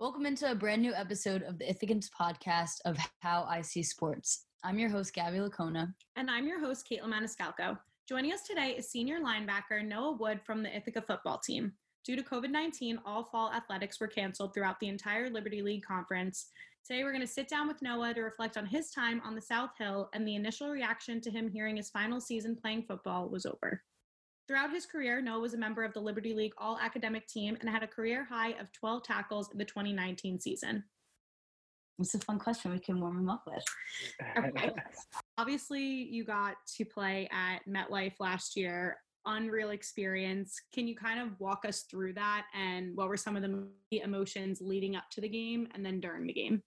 Welcome into a brand new episode of the Ithacans podcast of How I See Sports. I'm your host, Gabby Laccona. And I'm your host, Kaitlin Maniscalco. Joining us today is senior linebacker Noah Wood from the Ithaca football team. Due to COVID 19, all fall athletics were canceled throughout the entire Liberty League conference. Today, we're going to sit down with Noah to reflect on his time on the South Hill and the initial reaction to him hearing his final season playing football was over. Throughout his career, Noah was a member of the Liberty League All Academic team and had a career high of 12 tackles in the 2019 season. It's a fun question we can warm him up with. Okay. Obviously, you got to play at MetLife last year. Unreal experience. Can you kind of walk us through that and what were some of the emotions leading up to the game and then during the game?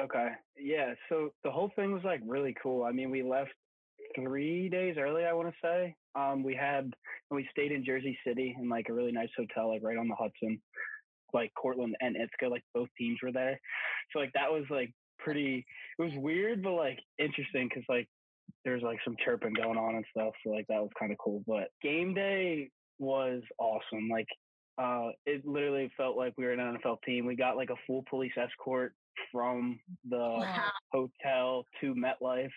Okay. Yeah. So the whole thing was like really cool. I mean, we left three days early, I want to say. Um, we had, we stayed in Jersey City in like a really nice hotel, like right on the Hudson, like Cortland and Ithaca, like both teams were there. So like that was like pretty, it was weird, but like interesting because like there's like some chirping going on and stuff. So like that was kind of cool. But game day was awesome. Like, uh, it literally felt like we were an NFL team. We got like a full police escort from the Wow. hotel to MetLife.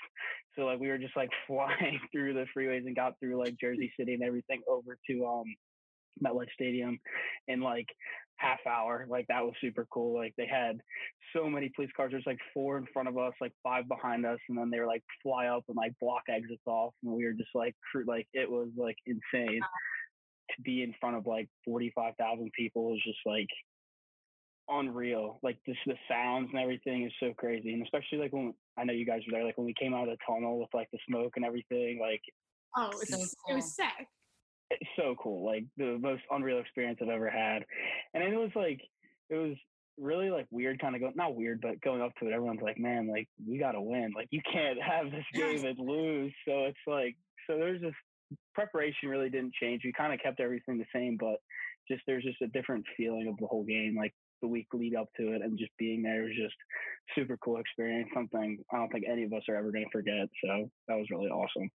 So like we were just like flying through the freeways and got through like Jersey City and everything over to um MetLife Stadium in like half hour. Like that was super cool. Like they had so many police cars. There's like four in front of us, like five behind us, and then they were like fly up and like block exits off, and we were just like cru- like it was like insane to be in front of like forty five thousand people is just like unreal. Like just the sounds and everything is so crazy, and especially like when I know you guys were there, like when we came out of the tunnel with like the smoke and everything, like Oh, it was, So it was sick. it's so cool. Like the most unreal experience I've ever had. And it was like it was really like weird kind of going not weird, but going up to it, everyone's like, Man, like we gotta win. Like you can't have this game and lose. So it's like so there's this preparation really didn't change. We kind of kept everything the same, but just there's just a different feeling of the whole game, like the week lead up to it and just being there was just super cool experience, something I don't think any of us are ever gonna forget. So that was really awesome.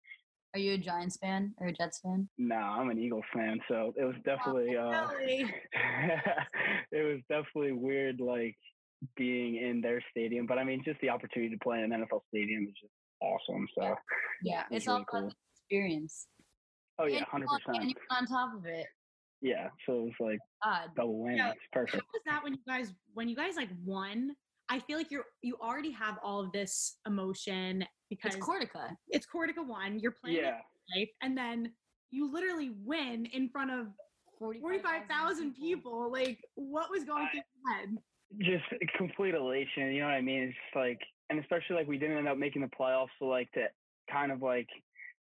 Are you a Giants fan or a Jets fan? No, I'm an Eagles fan, so it was definitely uh it was definitely weird like being in their stadium. But I mean just the opportunity to play in an NFL stadium is just awesome. So Yeah, was it's all really about cool. the experience. Oh yeah, hundred you on- And percent. on top of it. Yeah. So it was like God, double win. Yeah. It's perfect. How was that when you guys when you guys like won? I feel like you're you already have all of this emotion because it's Cortaca. it's Cortaca one. You're playing Yeah. it life, and then you literally win in front of forty five thousand people. Like, what was going I- through your head? just complete elation. You know what I mean? It's just like, and especially like we didn't end up making the playoffs, so like to kind of like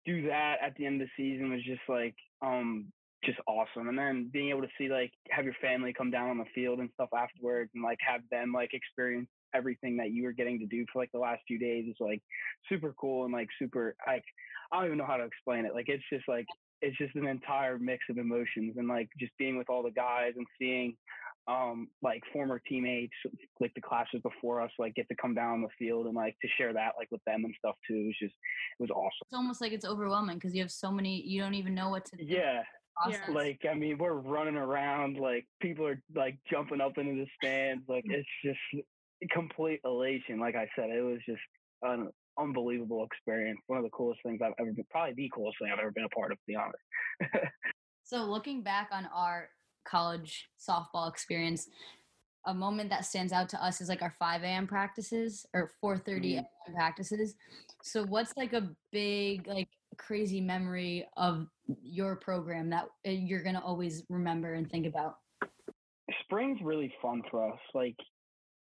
do that at the end of the season was just like, um, just awesome. And then being able to see like have your family come down on the field and stuff afterwards, and like have them like experience everything that you were getting to do for like the last few days is like super cool and like super like I don't even know how to explain it. Like it's just like it's just an entire mix of emotions and like just being with all the guys and seeing um like former teammates like the classes before us like get to come down on the field and like to share that like with them and stuff too it was just it was awesome It's almost like it's overwhelming because you have so many. You don't even know what to do. yeah process. like i mean we're running around like people are like jumping up into the stands like it's just complete elation like i said it was just an unbelievable experience one of the coolest things i've ever been probably the coolest thing i've ever been a part of to be honest So looking back on our college softball experience, a moment that stands out to us is like our 5 a.m. practices or 4:30 Mhm. a.m. practices. So what's like a big like crazy memory of your program that uh, you're gonna always remember and think about? spring's really fun for us. Like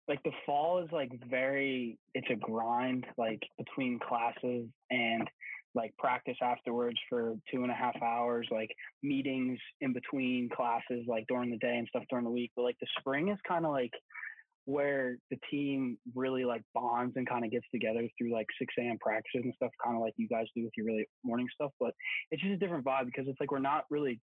like the fall is like very it's a grind like between classes and like practice afterwards for two and a half hours, like meetings in between classes, like during the day and stuff during the week. But like the spring is kind of like where the team really like bonds and kind of gets together through like 6 a.m. practices and stuff, kind of like you guys do with your really morning stuff. But it's just a different vibe because it's like we're not really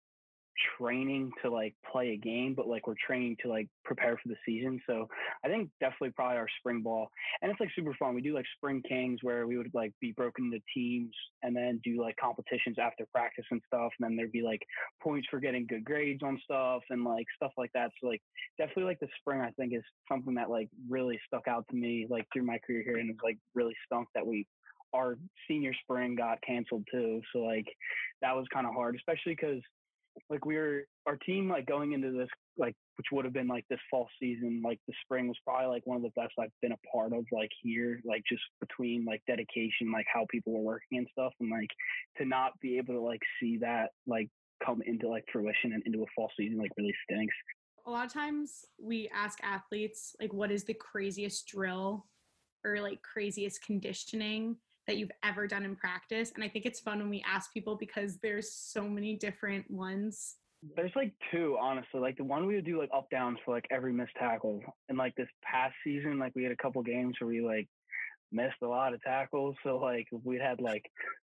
training to like play a game, but like we're training to like prepare for the season. So I think definitely probably our spring ball, and it's like super fun. We do like spring kings where we would like be broken into teams and then do like competitions after practice and stuff, and then there'd be like points for getting good grades on stuff and like stuff like that. So like definitely like the spring I think is something that like really stuck out to me like through my career here and it's like really stunk that we our senior spring got canceled too. So like that was kind of hard, especially because like we were our team like going into this like which would have been like this fall season like the spring was probably like one of the best I've been a part of like here like just between like dedication like how people were working and stuff and like to not be able to like see that like come into like fruition and into a fall season like really stinks. A lot of times we ask athletes like what is the craziest drill or like craziest conditioning that you've ever done in practice. And I think it's fun when we ask people because there's so many different ones. There's like two, honestly. Like the one we would do like up downs for like every missed tackle. And like this past season, like we had a couple games where we like missed a lot of tackles. So like we had like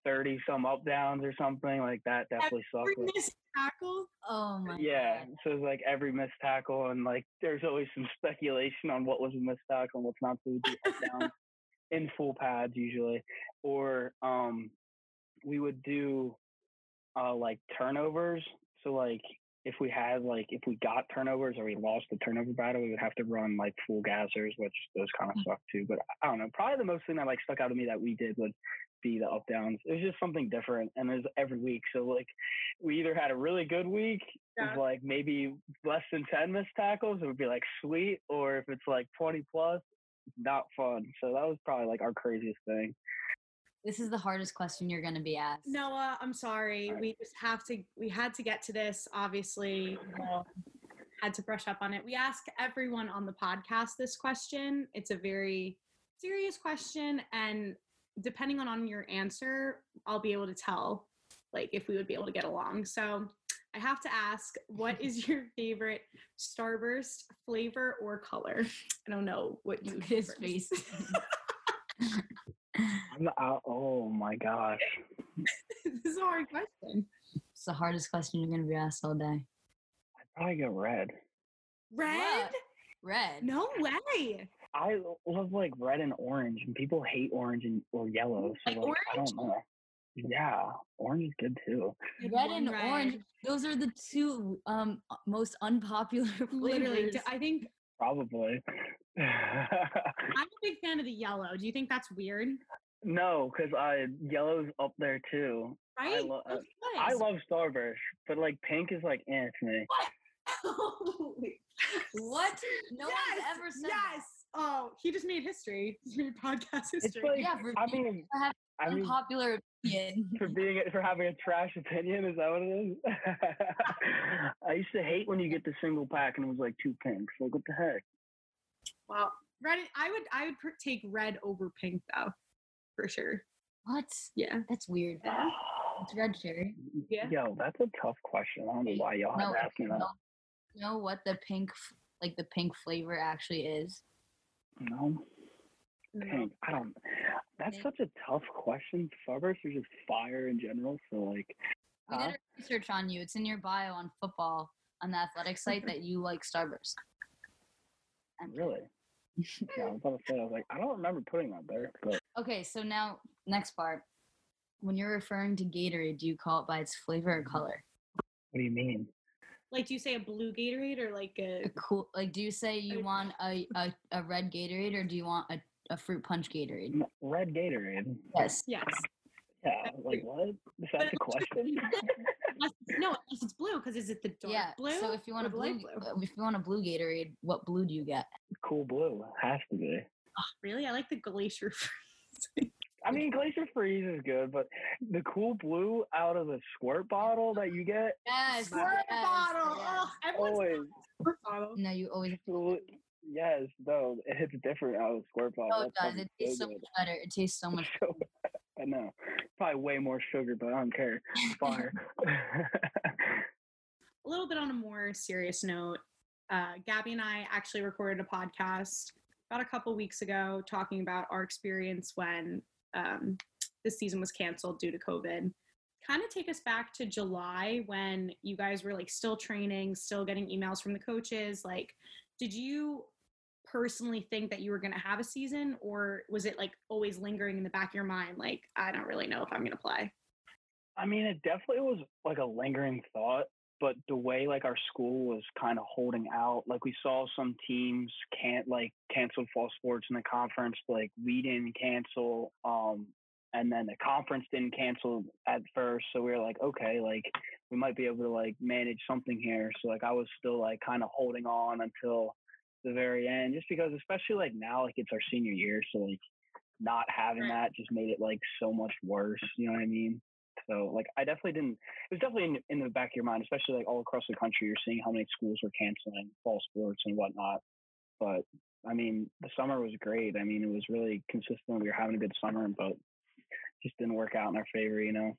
30 some up downs or something like that definitely every sucked. missed tackle. Oh my Yeah, god. so it's like every missed tackle, and like there's always some speculation on what was a missed tackle and what's not. So we do up down in full pads usually, or um, we would do uh like turnovers. So like if we had like if we got turnovers or we lost the turnover battle, we would have to run like full gassers, which those kind of suck too. But I don't know. Probably the most thing that like stuck out to me that we did would be the up downs. It was just something different, and it was every week. So like we either had a really good week Yeah. of like maybe less than ten missed tackles, it would be like sweet, or if it's like twenty plus, not fun. So that was probably like our craziest thing. This is the hardest question you're gonna be asked. Noah, I'm sorry. Alright. We just have to we had to get to this, obviously. Well, had to brush up on it. We ask everyone on the podcast this question. It's a very serious question and depending on, on your answer, I'll be able to tell like if we would be able to get along. So I have to ask, what is your favorite Starburst flavor or color? I don't know what you Look at his face. I'm not, uh, oh my gosh. this is a hard question. it's the hardest question you're gonna be asked all day. I'd probably go red. Red? What? Red. No way. I love like red and orange, and people hate orange and or yellow. So Like like, I don't know. Yeah, orange is good too. Red one and orange. Those are the two um uh, most unpopular flavors. Literally, d- I think Probably. I'm a big fan of the yellow. Do you think that's weird? no, because I yellow's up there too. I Right? lo- uh, Both I love Starburst, but like pink is like eh to me. Holy- what? No yes, one's ever said yes. Oh, he just made history. He made podcast history. like Yeah, for I being- mean, that. Have I mean unpopular opinion. for being for having a trash opinion is that what it is? I used to hate when you get the single pack and it was like two pinks. Like what the heck? wow. Red. I would. I would take red over pink though, for sure. What? Yeah. That's weird. It's red cherry. Yeah. Yo, that's a tough question. I don't know why y'all had No, to ask me that. You know what the pink, like the pink flavor actually is? No. I don't. That's such a tough question. Starburst are just fire in general. So like, We huh? did a research on you. It's in your bio on football on the athletic site that you like Starburst. I'm really? yeah, I was about to say. I was like, I don't remember putting that there. But Okay, so now next part. When you're referring to Gatorade, do you call it by its flavor or mm-hmm. color? what do you mean? Like, do you say a blue Gatorade or like a? A cool like do you say you I- want a, a, a red Gatorade or do you want a, a fruit punch Gatorade? Red Gatorade. Yes. Yes. Yeah, like what? Is that the question? Unless no, unless it's blue, because is it the dark Yeah. blue? So if you want a the light blue, uh, if you want a blue Gatorade, what blue do you get? cool blue has to be. Oh, really? I like the glacier freeze. I mean, Glacier Freeze is good, but the cool blue out of the squirt bottle that you get, Yes. Squirt bottle. Oh, everyone's always, squirt bottle. No, you always. Well, yes, no, it hits different out of the squirt bottle. Oh, it does. stuff It is tastes so good. much better. It tastes so much. So, I know. Probably way more sugar, but I don't care. Fire. A little bit on a more serious note, uh, Gabby and I actually recorded a podcast about a couple weeks ago talking about our experience when um, this season was canceled due to COVID. kind of take us back to July when you guys were like still training, still getting emails from the coaches. Like, did you personally think that you were going to have a season or was it like always lingering in the back of your mind like i don't really know if i'm going to play i mean it definitely was like a lingering thought but the way like our school was kind of holding out like we saw some teams can't like cancel fall sports in the conference like we didn't cancel um and then the conference didn't cancel at first so we were like okay like we might be able to like manage something here so like i was still like kind of holding on until the very end, just because especially like now, like it's our senior year, so like not having that just made it like so much worse. You know what I mean? So like I definitely didn't. It was definitely in, in the back of your mind, especially like all across the country. You're seeing how many schools were canceling fall sports and whatnot. But I mean, the summer was great. I mean, it was really consistent. We were having a good summer, but just didn't work out in our favor. You know.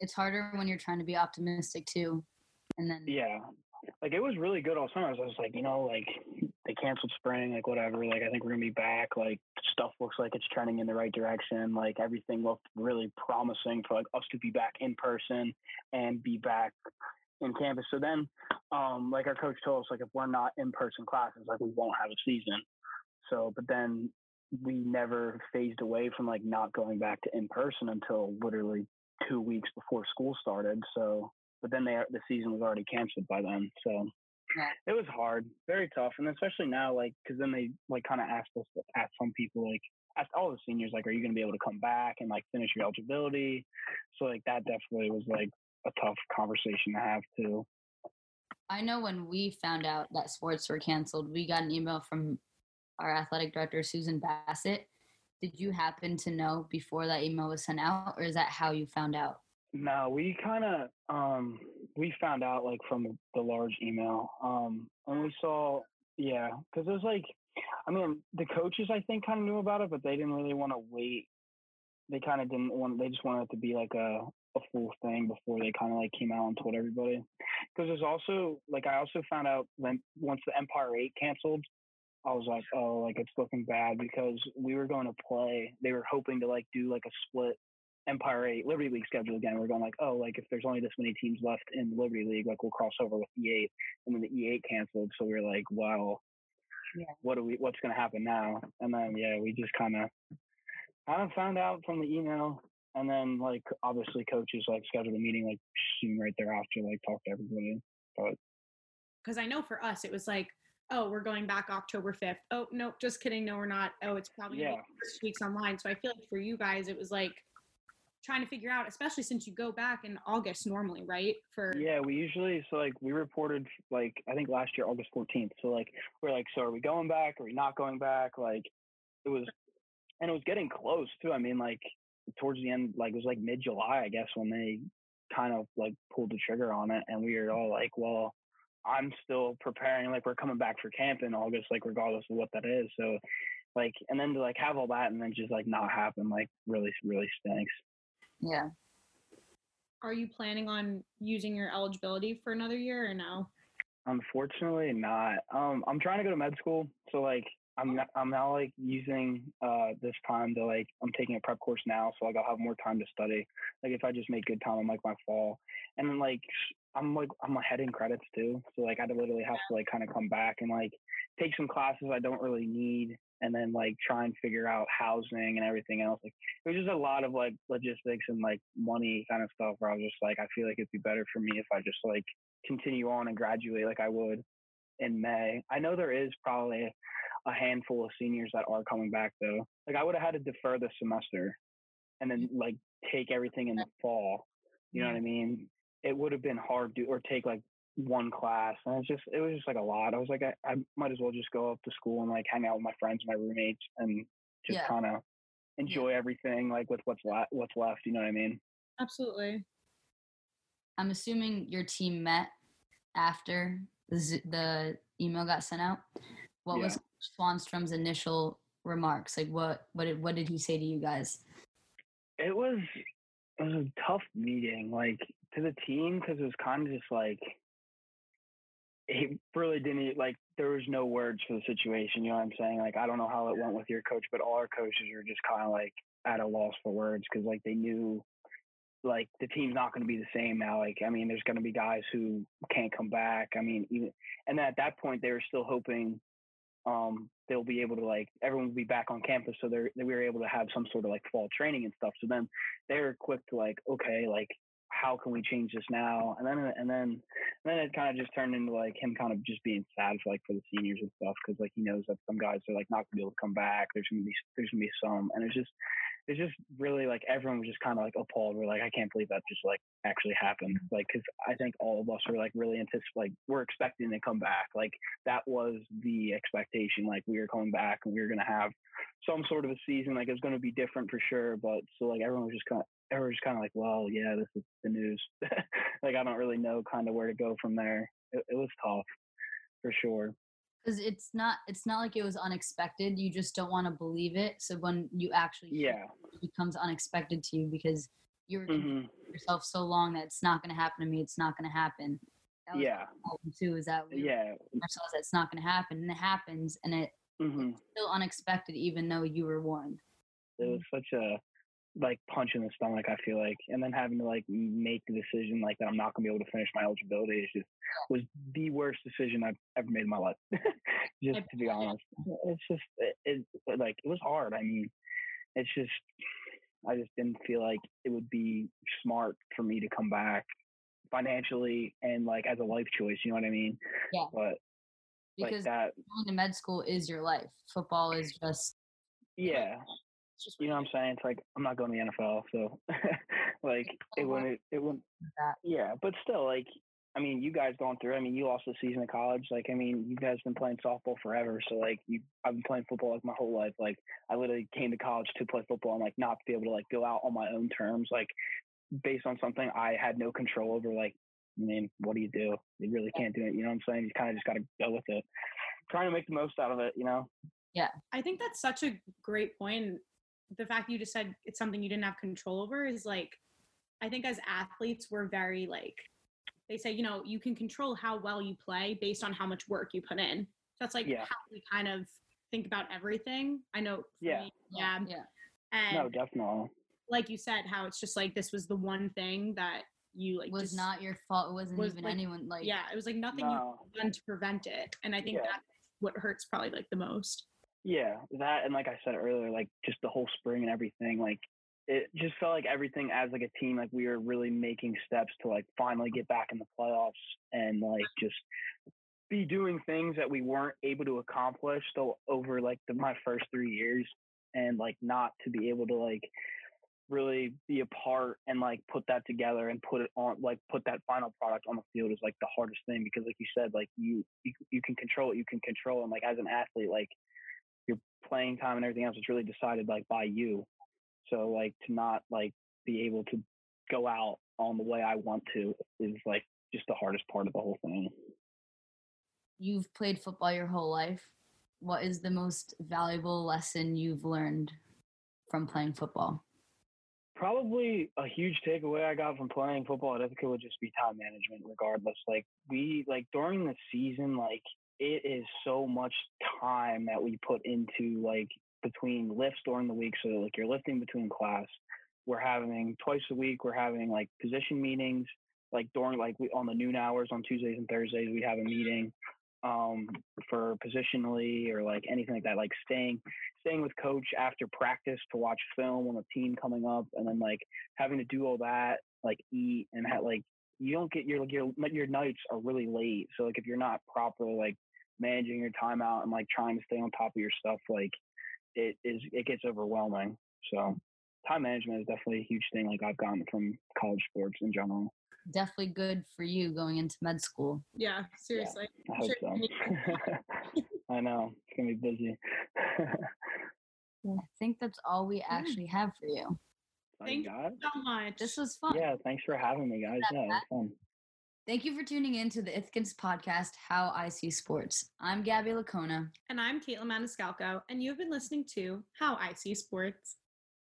It's harder when you're trying to be optimistic too, and then yeah, like it was really good all summer. I was like, you know, like they canceled spring, like whatever. Like I think we're gonna be back. Like stuff looks like it's trending in the right direction. Like everything looked really promising for like us to be back in person and be back in campus. So then, um, like our coach told us, like if we're not in person classes, like we won't have a season. So, but then we never phased away from like not going back to in person until literally two weeks before school started. So but then they the season was already canceled by then. So. It was hard, very tough, and especially now, like because then they like kind of asked us, ask some people like asked all the seniors like, are you going to be able to come back and like finish your eligibility? So like that definitely was like a tough conversation to have too. I know when we found out that sports were canceled, we got an email from our athletic director Susan Bassett. Did you happen to know before that email was sent out, or is that how you found out? No, we kind of um we found out like from the large email um and we saw yeah because it was like I mean the coaches I think kind of knew about it but they didn't really want to wait. They kind of didn't want. They just wanted it to be like a a full thing before they kind of like came out and told everybody. Because there's also like I also found out when once the Empire Eight canceled, I was like, oh, like it's looking bad because we were going to play. They were hoping to like do like a split Empire 8 Liberty League schedule again, we're going like, oh, like if there's only this many teams left in the Liberty League, like we'll cross over with E8, and then the E8 canceled, so we are like, wow, yeah. what do we? What's going to happen now? And then yeah, we just kind of, kind of found out from the email, and then like obviously coaches like scheduled a meeting like soon right thereafter, like talk to everybody, but because I know for us it was like oh, we're going back October 5th. Oh, no, just kidding. No, we're not. Oh, it's probably yeah. six weeks online. So I feel like for you guys, it was like trying to figure out, especially since you go back in August normally, right? For yeah, we usually so like we reported like I think last year August 14th. So like we're like, so are we going back? Are we not going back? Like it was, and it was getting close too. I mean, like towards the end, like it was like mid July, I guess, when they kind of like pulled the trigger on it, and we were all like, well. I'm still preparing, like we're coming back for camp in August, like regardless of what that is. So, like, and then to like have all that and then just like not happen, like really, really stinks. Yeah. Are you planning on using your eligibility for another year or no? Unfortunately, not. Um, I'm trying to go to med school, so like I'm not, I'm now like using uh this time to like I'm taking a prep course now, so like I'll have more time to study. Like if I just make good time on like my fall, and then like I'm like I'm ahead in credits too, so like I literally have to like kind of come back and like take some classes I don't really need, and then like try and figure out housing and everything else. Like it was just a lot of like logistics and like money kind of stuff where I was just like, I feel like it'd be better for me if I just like continue on and graduate like I would in May. I know there is probably a handful of seniors that are coming back though. Like I would have had to defer the semester and then like take everything in the fall. You know what mm-hmm. I mean? It would have been hard to or take like one class and it's just it was just like a lot i was like I, I might as well just go up to school and like hang out with my friends my roommates and just yeah. kind of enjoy yeah. everything like with what's left what's left you know what i mean absolutely i'm assuming your team met after the, the email got sent out what yeah. was swanstrom's initial remarks like what what did what did he say to you guys it was it was a tough meeting like to the team because it was kind of just like he really didn't like there was no words for the situation you know what i'm saying like i don't know how it went with your coach but all our coaches were just kind of like at a loss for words because like they knew like the team's not going to be the same now. Like, I mean, there's going to be guys who can't come back. I mean, even and at that point, they were still hoping um, they'll be able to like everyone will be back on campus, so they're they were able to have some sort of like fall training and stuff. So then they were quick to like, okay, like how can we change this now? And then and then and then it kind of just turned into like him kind of just being sad for like for the seniors and stuff because like he knows that some guys are like not gonna be able to come back. There's gonna be there's gonna be some, and it's just it's just really like everyone was just kind of like appalled. We're like, I can't believe that just like actually happened. Like, because I think all of us were like really anticipate, like we're expecting to come back. Like that was the expectation. Like we were coming back and we were gonna have some sort of a season. Like it's gonna be different for sure. But so like everyone was just kind of everyone was kind of like, well, yeah, this is the news. like I don't really know kind of where to go from there. It, it was tough for sure. Because it's not it's not like it was unexpected you just don't want to believe it so when you actually yeah. it becomes unexpected to you because you were hmm yourself so long that it's not going to happen to me it's not going to happen. That was yeah. too is that we yeah. ourselves that it's not going to happen and it happens and it hmm still unexpected even though you were warned. It was such a like punch in the stomach i feel like and then having to like make the decision like that i'm not going to be able to finish my eligibility is just was the worst decision i've ever made in my life just to be honest. It's just it, it like it was hard i mean it's just i just didn't feel like it would be smart for me to come back financially and like as a life choice you know what i mean? Yeah. but like that going to med school is your life. Football is just yeah you know what I'm saying? It's like I'm not going to the NFL, so like it wouldn't it wouldn't yeah, but still like I mean, you guys going through. I mean, you lost the season of college. Like, I mean, you guys been playing softball forever. So, like, you, I've been playing football like my whole life. Like, I literally came to college to play football and like not be able to like go out on my own terms, like based on something I had no control over. Like, I mean, what do you do? You really can't do it. You know what I'm saying? You kind of just got to go with it. Trying to make the most out of it. You know? Yeah, I think that's such a great point. The fact you just said it's something you didn't have control over is like, I think as athletes, we're very like, they say, you know, you can control how well you play based on how much work you put in. So that's like Yeah. how we kind of think about everything. I know. for Yeah. me, yeah. yeah And No, definitely. like you said, how it's just like this was the one thing that you like was just, not your fault it wasn't was, even like- anyone like yeah, it was like nothing No. you done to prevent it. And I think Yeah. that's what hurts probably like the most. Yeah, that and like I said earlier, like just the whole spring and everything, like it just felt like everything as like a team, like we were really making steps to like finally get back in the playoffs and like just be doing things that we weren't able to accomplish so over like the, my first three years and like not to be able to like really be a part and like put that together and put it on like put that final product on the field is like the hardest thing because like you said like you you, you can control what you can control and like as an athlete like your playing time and everything else is really decided like by you. So like to not like be able to go out on the way i want to is like just the hardest part of the whole thing. You've played football your whole life. What is the most valuable lesson you've learned from playing football? Probably a huge takeaway I got from playing football at Ithaca would just be time management, regardless. Like we like during the season, like it is so much time that we put into like between lifts during the week. So like you're lifting between class. We're having twice a week, we're having like position meetings. Like during like we on the noon hours on Tuesdays and Thursdays, we have a meeting um for positionally or like anything like that, like staying staying with coach after practice to watch film on the team coming up and then like having to do all that like eat and have like you don't get your like your your nights are really late so like if you're not properly like managing your time out and like trying to stay on top of your stuff like it is it gets overwhelming. So time management is definitely a huge thing like i've gotten from college sports in general. Definitely good for you going into med school. Yeah, seriously. i hope Sure, so. I know it's gonna be busy. I think that's all we actually have for you. Thank God. so much. this was fun. Yeah thanks for having me guys. Yeah it was fun thank you for tuning in to the ithacans podcast how i see sports i'm gabby laccona and I'm Kaitlin Maniscalco, and you've been listening to How I See Sports.